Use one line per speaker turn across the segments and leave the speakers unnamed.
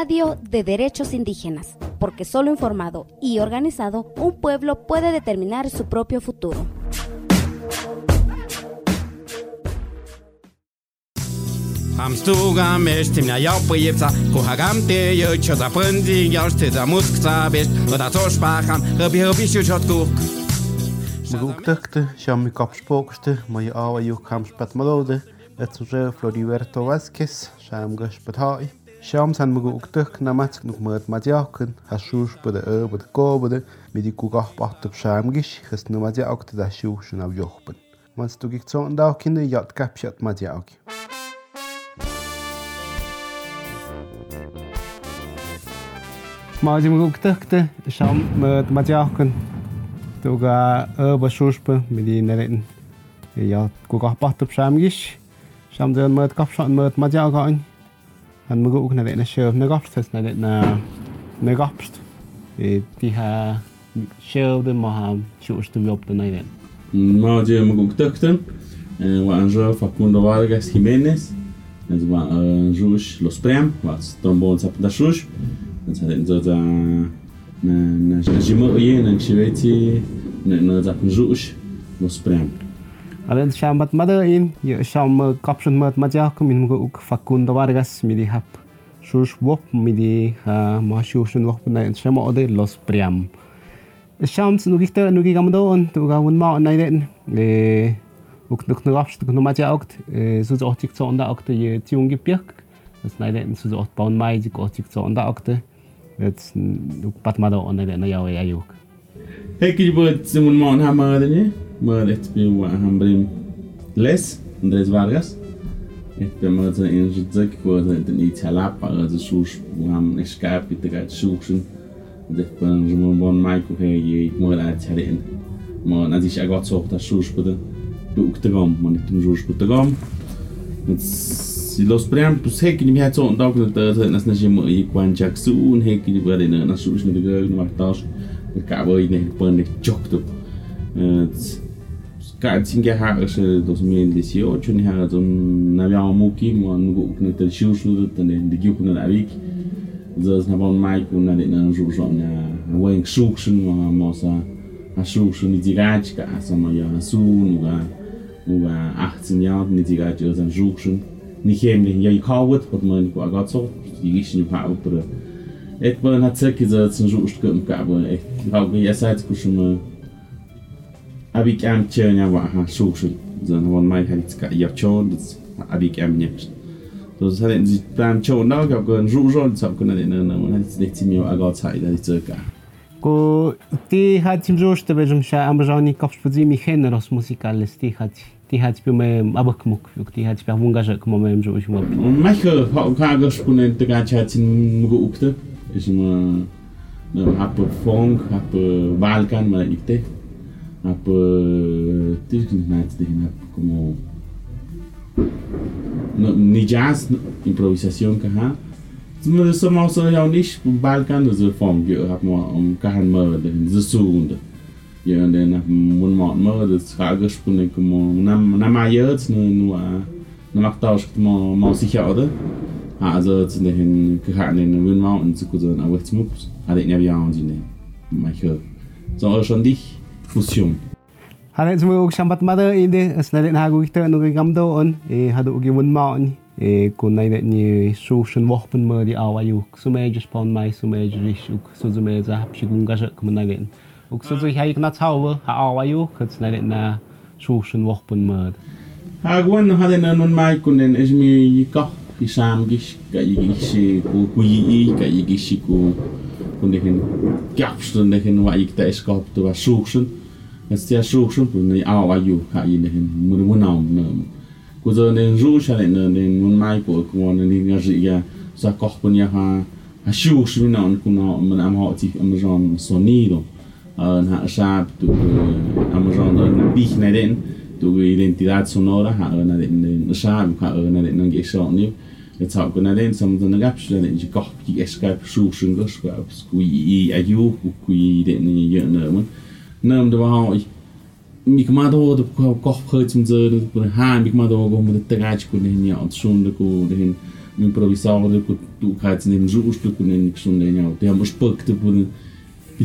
Radio de Derechos Indígenas, porque solo informado y organizado un pueblo puede determinar su propio futuro.
Шам сан мгу уктых намац нук мэт мадякын хашуш бэдэ э бэдэ ко бэдэ меди кугах бахтып шамгиш хэс намазе акты да шиу шунав
ёхбын. Мац тугик цон дау кинэ ят капшат мадяки. Мазим уктыхты шам мэт мадякын туга э бэ шушпы меди нэрэн ят кугах бахтып шамгиш. Шам дэн мэт капшат мэт мадякын. Yn mwyn gwrdd na naar siwr na gorffus na ddyn naar na gopst. de ha show de mo Zoals de stwm yop dyn Maar ddyn.
Ma o dyn mwyn gwrdd dyktym. Wa Facundo Vargas Jimenez. Nes ma anjus Los Prem. Wa e, trombon de da shush. Nes ha dat de, a na na jimo yen na chiveti na dat zap anjus Los Prem.
Alen sham mat mother in sham kap shan mat ma ja kum min mu uk Facundo Vargas midi hap. Shus wop midi ha ma shus wop na sham ode los priam. Shams nu gikte nu gigam do on tu ga un ma na den e uk nuk nu gabst nu ma ja okt so so tik so onda okte je tiung gebirg das na den so so bauen mai die got tik so onda okte jetzt nu pat ma do on den na ja ja juk
Hek je bot simun mon ha Maar echt ben je gaan brengen. Les, Andrés Vargas. Este mă în județ cu întâlniția la pară de sus, am escape de ca sucsen. De până mă bon mai cu ei mă la țaren. Mă n-a zis agat să opta sus pe de duc te gom, mă ne tum sus pe de gom. Si los pream tu se că mi-a țon dau că te nas ne jim ei cu jack soon, hey, que ni bă de na sus ne de gă nu mai taș. Că bă ne până je joc tu. Katin ge har se 2018 ni har don na via muki mo nugo ukne tel shiu shu de ne de gyu kuna avik zos na bon mai kuna de na ju jo na na weng shu shun mo mo sa a shu shun ni digaj ka sa mo ya su nu ga nu ga 18 Jahre ni digaj jo san ju shun ni hem ni ja ikawet wat mo ni ko agat so di gish ni pa upre et bon hat abikám cselnya van, ha súsú, zan van mai halicka, ja csod, abikám nyers. To zan zi plám csónak, akkor rú zsol, szakon elé nem nem, hát zi nekci mió agat száj, de zi
Ko ti hatim zsós te bezsung se amazani kapspodzi mi generos musikalis ti hati. Ti hati pi mem abakmuk, jok ti hati pi avungazsak ma mem zsós ma.
Mekkel ha kágas kunen te gácsácin mugu ukta, és ma hapa fong, hapa balkán, ma egyik te. Ikte hap tis nat de hap como no, ni jazz improvisación ka ha Zum so mal so ja nicht Balkan so vom hab mal um kan mal de so sund ja und dann mun mal mal das Frage spunne como na na mal jetzt nur nur na macht da mal mal sicher oder also zu den gehabt in den Mountain zu gut aber jetzt muss hatte ich ja und ne mach so schon dich o
ciúme. Hare sumu uk shambat mada inde snare kita nu gam do on. Eh, e hadu gi mun ma on e ko nai ne ni eh, su shun wo pun ma di awa yu sumu ej mai sumu ej ri shuk su zume za hap shi gun ga kum na gen uk su zui hai kna chaw wo ha awa yu ko na su shun wo pun
ma ha gun no hade nun mai kun en es mi ka. Pisam gi ka yi ku ku yi ka yi ku. kundihin kiapsun dihin wa ik te skop tu wa suksun stia suksun pun ni aw ayu ka yin dihin mun mun naw na ku zo nen ru sha nen nen mun mai ku ku wan ni ga ji ya sa kok pun ya ha ha shuks na naw ku naw mun am ha ti am jon sonido na sha tu am jon na bih na den tu identidad sonora ha na den sha ka na so ni atá go ik réon sam an gapstelle in gachí eskypeúsen goswes í a joku í je dhénamun. Nam de ha ik má óda de gochchaitim ze de ha ik má go mu teráid go hinne ansúnda go hin improvisáda go kunnen in rústu go insúna. Dé mar spukte bu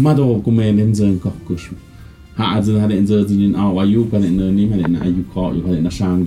má go mé in ze kochkus. Ha hat in ze den á aú in ní in aú cá in na sean.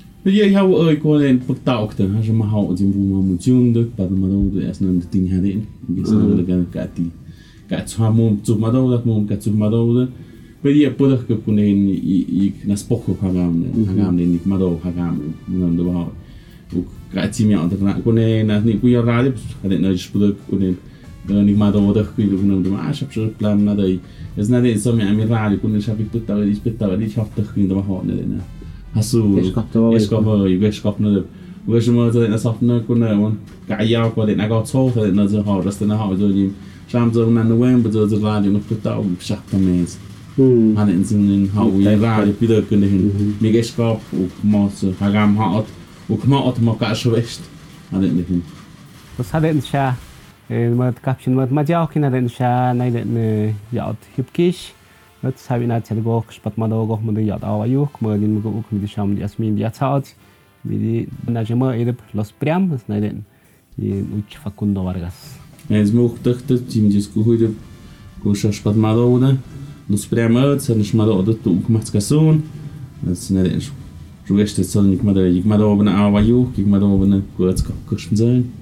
Jeg har jo ikke gået ind på dagten, har så meget hår til rummet om tjunde, bare der meget ud af sådan nogle ting her ind. Jeg sådan noget gerne gatti. Gatti har mum tog meget ud af mum gatti tog meget ud af. Men jeg burde ikke kunne ind i i nas pokker har gamle, har gamle ikke meget ud har gamle, men det var og gatti mig andre kunne kunne ind at niku jeg radio, har det noget spurgte kunne ind. Det ikke meget ud af kunne kunne det var så så plan noget. Jeg sådan det som jeg mig radio kunne så fik det der, det spætter, det har det kunne det var hårdt det der. Hast du Escobar, ich Escobar, Wish mo til den soft nok kun on. Ga ya ko den ga tso for den zo ha rest den ha zo di. Sham zo na no wen but zo zo la di no puta u shak ta mes. Hmm. Han in sin den ha u la di pida kun hin. Mi ge skap u mo zo ha gam ha ot. U kma ot mo ka sho west. Han in hin.
Was hat denn sha? Mat kapshin mat ma ja kin den sha nei den ja hipkish. Mat sabi na tel go spat ma do go mo de yaut awa yuk mo din go uk mi di sham di asmin di atsat. Mi di na jema edep los priam na den i uch Facundo Vargas.
Es mochtchte tim disku heute go spat ma do da. Nos prema se nes ma do da tu gemacht kasun. Das ne den Du gehst jetzt soll nicht mal da, ich mal da oben ju, ich mal da oben kurz kosten sein.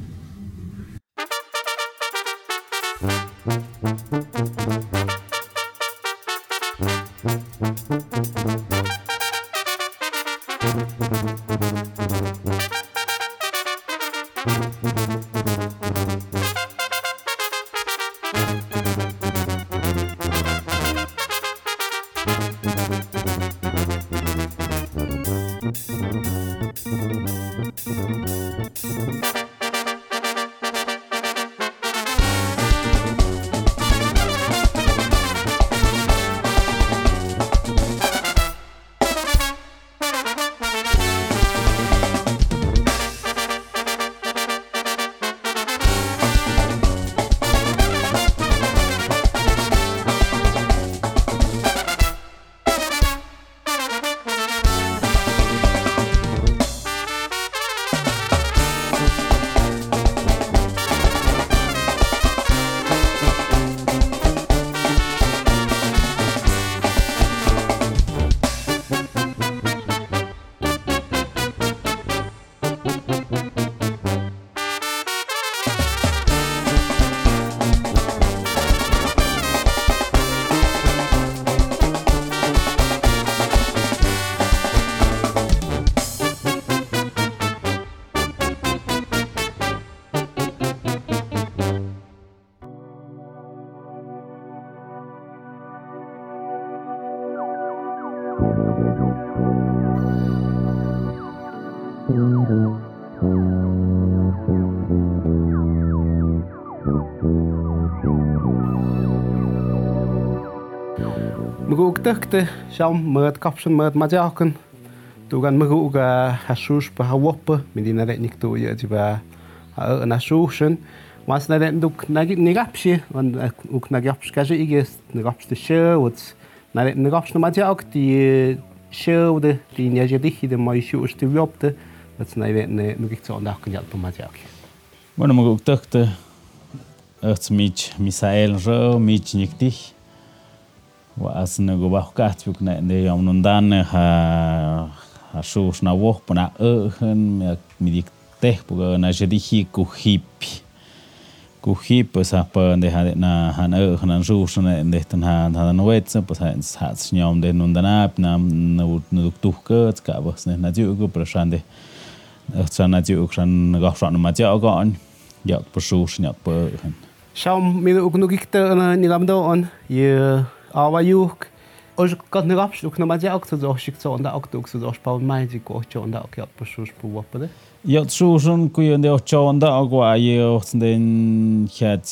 Mae'n gwych ddech chi, siawn, mae'n gofsyn, mae'n ma diolch yn dwi'n gan mygw gwa hasws bwa hawwpa, mynd ya arach nid dwi ydi bwa a yw yn hasws er, yn. Mae'n sy'n arach nid nid nid gapsi, ond yw'n gwych eh, nid gapsi gaj i gys, nid gapsi dy siw, nid nid gapsi nid ma diolch шөөдө дин яжеди хиде майши ушти вёпте that's na ne nu gik zon da kan jalpa ma jak
bueno mo guk takte ats mich misael ro mich nikti wa as ne go ba kat yuk ne ne yom nun dan ha ha shu shna wo pna eh mi dik teh po na jedi hi ku hipi. kuhi pues apa de ha na han ö han rus na de tan han han no wets pues han hat nyom de nun dan ap na na na duk tu ka ka bas ne na ju ko prasan de san na ju kran ga fran ma ja ga an ja po rus nya
po han Schaum mir ugnugikte na nilamdo on ye awa yuk Oż kad ne rapstuk na madzie ok to doshik co onda ok tu so dosh pa mai di ko cho onda ok op sus pu wop de.
Ja suusun ku yön de ochonda agwa ye den chat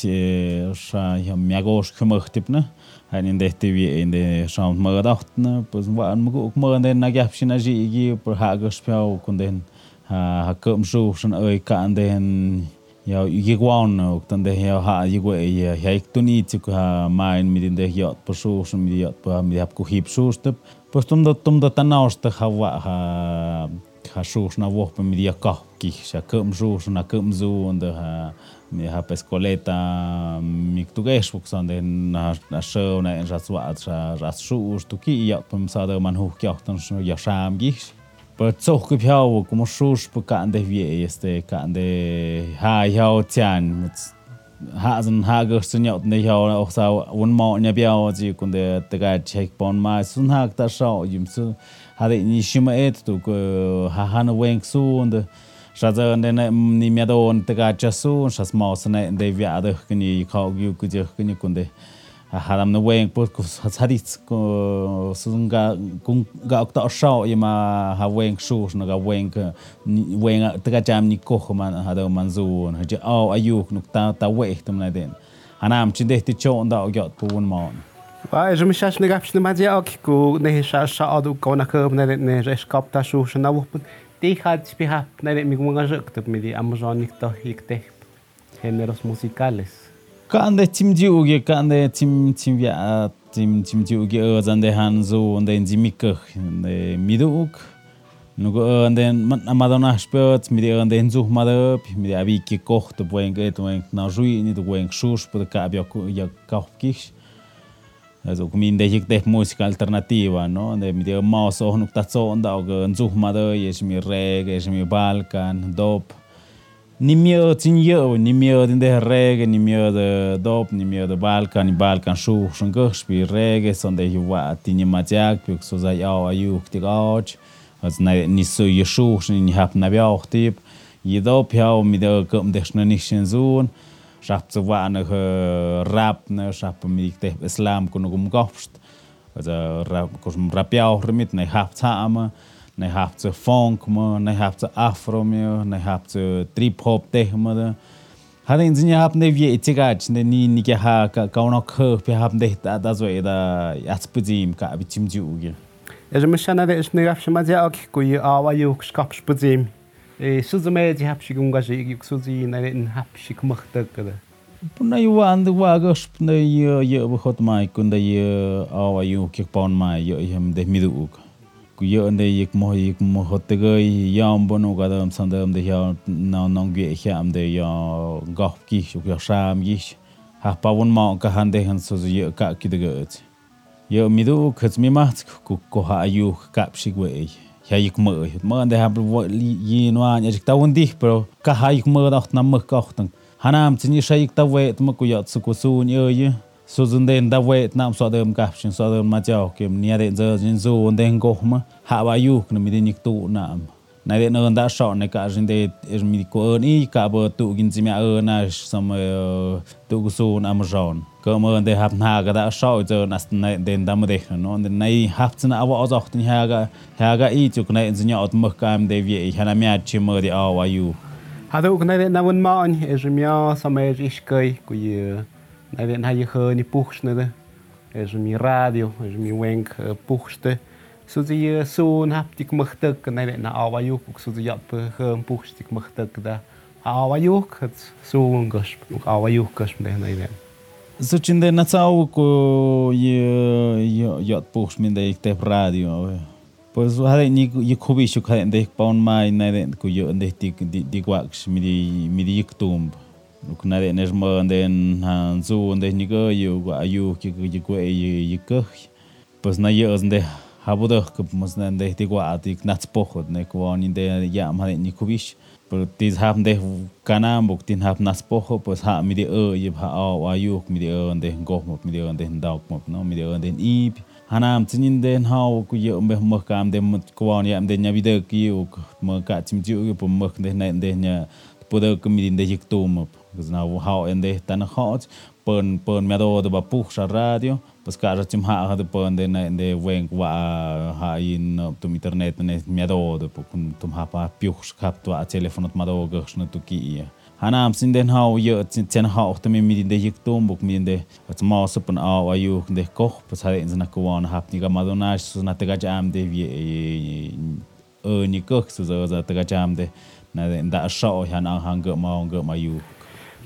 sha ja miagos kümöchtipne. Hanin dehti vi in de shamt mödachtne, pues wan mu mo den na gapshina ji gi per hagos piao kun den ha ha kum suusun oi kan den ja igwan och den det jag har ju jag jag gick då ni till ha main det jag på så som med jag på med jag på hip så step på stum då tum då tanausta ha ha ha så na wo på med jag ka ki så kum så na kum så und ha med ha pescoleta mi tu ges på sån den na na så na en ras wa ras så så ki jag på så där man hur jag tan jag sham gis По цох купяу, кому шуш по канде ве есте канде ха яо тян. Ха зен ха гэрсэн яот не яо охса вон мо не бяо зи кунде тага чек пон ма сун хак та шао юмсу. Харе ни шима эт ту ха хан вэнг су und шаза не ни медо он тага часу шас маусне де вя адх кни кау гю кудих кни кунде. хадамны вэнг бүлк садиц сунга кун га окта ошао има ха вэнг шуш нага вэнг вэнг тгачам ни кох ман хада манзуун хэ а аюк нук та та вэх тэм наден ханам чин дэхти чон да
огёт бун ман ва эж ми шаш нэг апчны мадзи ок ку нэ шаш ша аду ко на кэм нэ нэ жэш кап та шуш на вуп ти хад спи ха нэ ми гунга жэк тэп ми ди амазоник то хик тэ Géneros musicales.
Kande tim diuge kande tim tim via tim tim diuge özande hanzo und den zimikach de miduk nugo anden amadona spört mit der den such mal mit der wie gekocht buen geht und na jui ni du buen shus por ka ja kaufkich also kumin de hik de música alternativa no? De mit der maus auch noch dazu und auch such mal es mir reggae es mir balkan dop ni miedo tin yo ni miedo din de reggae ni miedo de dop ni miedo de balkan ni balkan shu shun go spi reggae son de yuwa tin majak puk so za ya ayu ti gauch az na ni so shu shun ni hab na bia auch tip. Ye dop ya mi de kum de shna ni shin zun schafft so wa ne rap ne schafft mi de islam kun gum gopst also rap kum rap ja auch mit ne habt ha ne hapte funk mı, ne hapte afro mı, ne hapte trip hop teh mı da. Hadi inzini hapne viye itik aç, ne ni nike ha ka kauna kıh pi hapne da da zo eda yatsbıdiyim ka
abi timci ugi. Ejimişana ve işini yapşıma diye akik kuyu ava yokuş kapşbıdiyim. Sızımaya heb je ungajı yüksuzi nane heb je kadar. Puna yuwa andu wagos
puna yu yu hot mai kunda yu ah, awa yu kik pawn mai yu hem de midu uka. yo ande yik mo yik mo hotte go yam bonu ga dam san dam de ya na nong ge ya am de ya ga ki shu ya sham gi ha pa won ma ka han de han so ye ka ki de ge yo mi du khats mi ma ku ko ha yu ka shi we ya yik mo ma ande ha bro yi no an ya ta won di pro ka ha yik mo da na mo ka khtan hanam tsin ni shayik ta we tma ku ya tsu ku su ni ye so sind den da weit nam so dem kapschen so dem ma jao kem ni de zo jin zo und den go ma ha wa yu ne mit nik tu nam na de no da scho ne ka jin de is mi ko ni ka bo tu gin zi ma na sam tu so na ma jaun ko ma de hab na ga da scho zo nas den da ma de no und nei habt na aber aus auch den herger herger i zu ne in sinja out mach kam de wie ich han mir chi ma de
a wa yu Hadu gwneud nawyn ma'n, eisiau mi o, so mae'r isgau gwyr. Ha je ge ni puchsnede es mi radio es mi wenk puchste so die soon hap dik machtek na den na awa juk so die jap ge puchstik machtek da awa juk het soon gas awa juk gas me na den
so chin de na tsau ko ye ye yat puch min de te radio pues hade ni ye kubi shu kha de paun mai na den ku ye de tik di wax mi di mi di tumb ukuna de nermo den hanzu den nigo yu wa yu ki ki ku e yi ko pues na yo de habudo ku mus na de ti wa ti nats pohod ne ku on de ya ma de ni kubish pero tis ham de kanam buk tin hab nas poho pues ha mi de e yib ha o wa yu mi de on de go mo mi de on de dauk mo no mi de on de i hanam tinin den ha ku yo me mo kam de ku on ya de nya video ki u mo ka chim ju ku mo de na de nya podo ku mi de yik tu mo to na hau ende tan hot pon pon me do do ba puch sa radio pas ka tim ha ha de pon de na de wen wa ha in tum internet ne me do do tum tum ha pa piuch kap to a telefonot ma do gach na tu ki hanam sin den hau ye tin ha auch de mi de yik tum buk mi de at ma so pon a wa yu de koch pas ha in na ko wan hap ni ga ma do na te ga jam de vi e ni koch so za te ga jam de na da sho han ang hang ga ma ga ma yu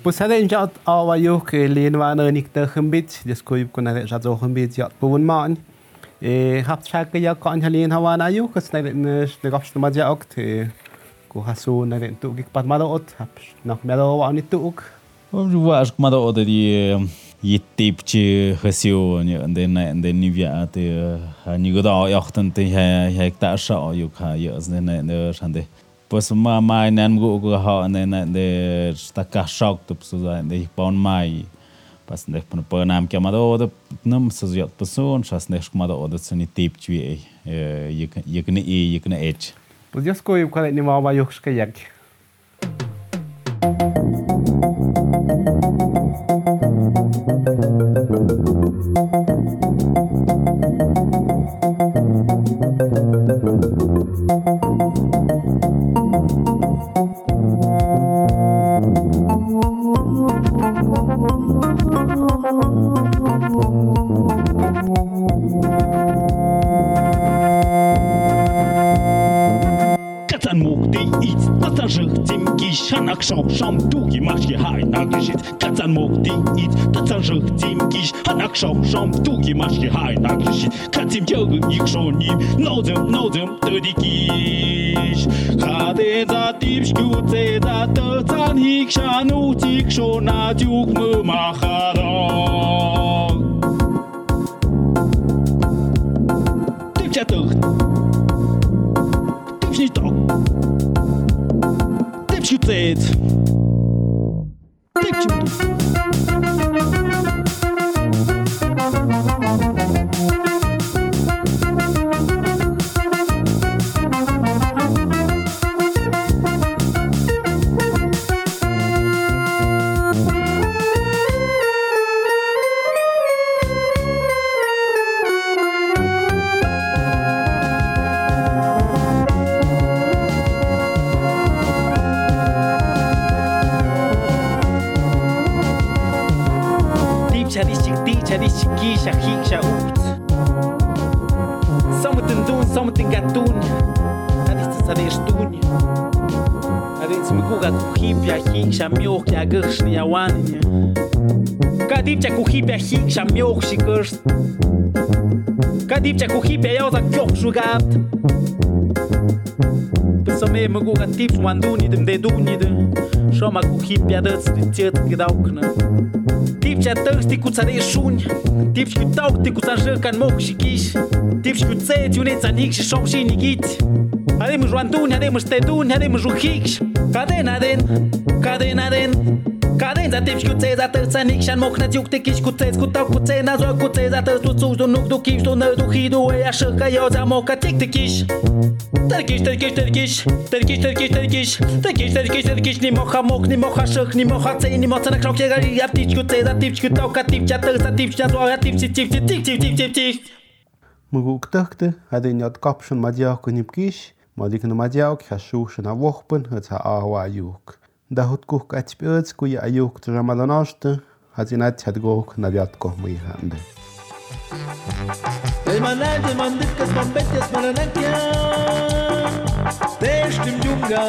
Pues ada insya Allah wayu ke lin wana ni nicht khambit dia skoy kun ada sa zo khambit ya pun man e Ich habe ke ya kan halin hawana yu kes na ne ne gab sta ma ja okt e ku nicht na den tu gik pat ma do ot hab na me do wa ni tu uk
um ju wa ma do ot di ye tip chi hasio ni ande na ande ni via te ha ni go da ya khtan te ha ha ta sha yu kha ya zne na ne shande pues mamá nan gu gu ha ne na de sta ka shock tu pues de pon mai pas de pon pon nam ke mado de nam se zot person chas ne shk mado de suni tip chwi e eh, yek yek ne e yek ne ech.
Pues yo skoy kale ni mama yok shka yak
mașie, hai, n-am greșit Că ți-am modiit, că ți-am jăhțim ghiș Hanac șau șam, tu e mașie, hai, n-am greșit Că ți-mi jăgă ic șonim, nauzăm, nauzăm, tădichiș Hade za tip șchiuțe, za tățan hic șanu tic șona tiuc mă maharac Tip ce tăht, tip și toc, tip
Perdido. kuhipya hiksha myohkya q'xniyawanña katipcha kuhipya hiksha myohxi q'xta katipcha kuhipya yawsa kyoqxukapta psameme kuqatipx wandunida mdeduñida xoma kuhipyadätsdi tzyätkidawkna tipcha täxti kutsadexuña tipx kutawkti kutsanxäjkan moqxikix tipx kutsetsy unetsanjikxi xoqxiniquitzi ademux wanduña ademux teduña ademux rujikxa Cadena din, cadena din Cadența te șchiuțez, atât să nic și-an mohnăți iuc te chiși cu țez, cu tau cu țez, na zoa cu țez, atât tu țuși, tu nuc, tu chiși, tu năr, tu hi, tu e așa că eu ți-am o ca tic te chiși. Tărchiși, tărchiși, tărchiși, tărchiși, tărchiși, tărchiși, tărchiși, tărchiși, tărchiși, ni moha moc, ni moha șăh, ni moha ței, ni moța năcșau chiar, iar tici cu țez, atici cu tau ca tip, ce atât să tip, ce zoa, atip, ce tip,
ce Модикномадяук хашушна вохпын хыца ааwa юк. Дахуткук атьпёцку я юк трамаланашты, хазинат хадгоук навятко мыйханды.
المناد من دكس من بتس من نكيا تيش تم جونجا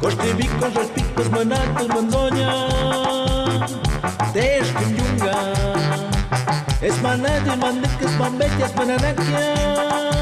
كوشتي بيكوش بيكوش منات المندونيا تيش تم جونجا اسمانات من دكس من بتس من نكيا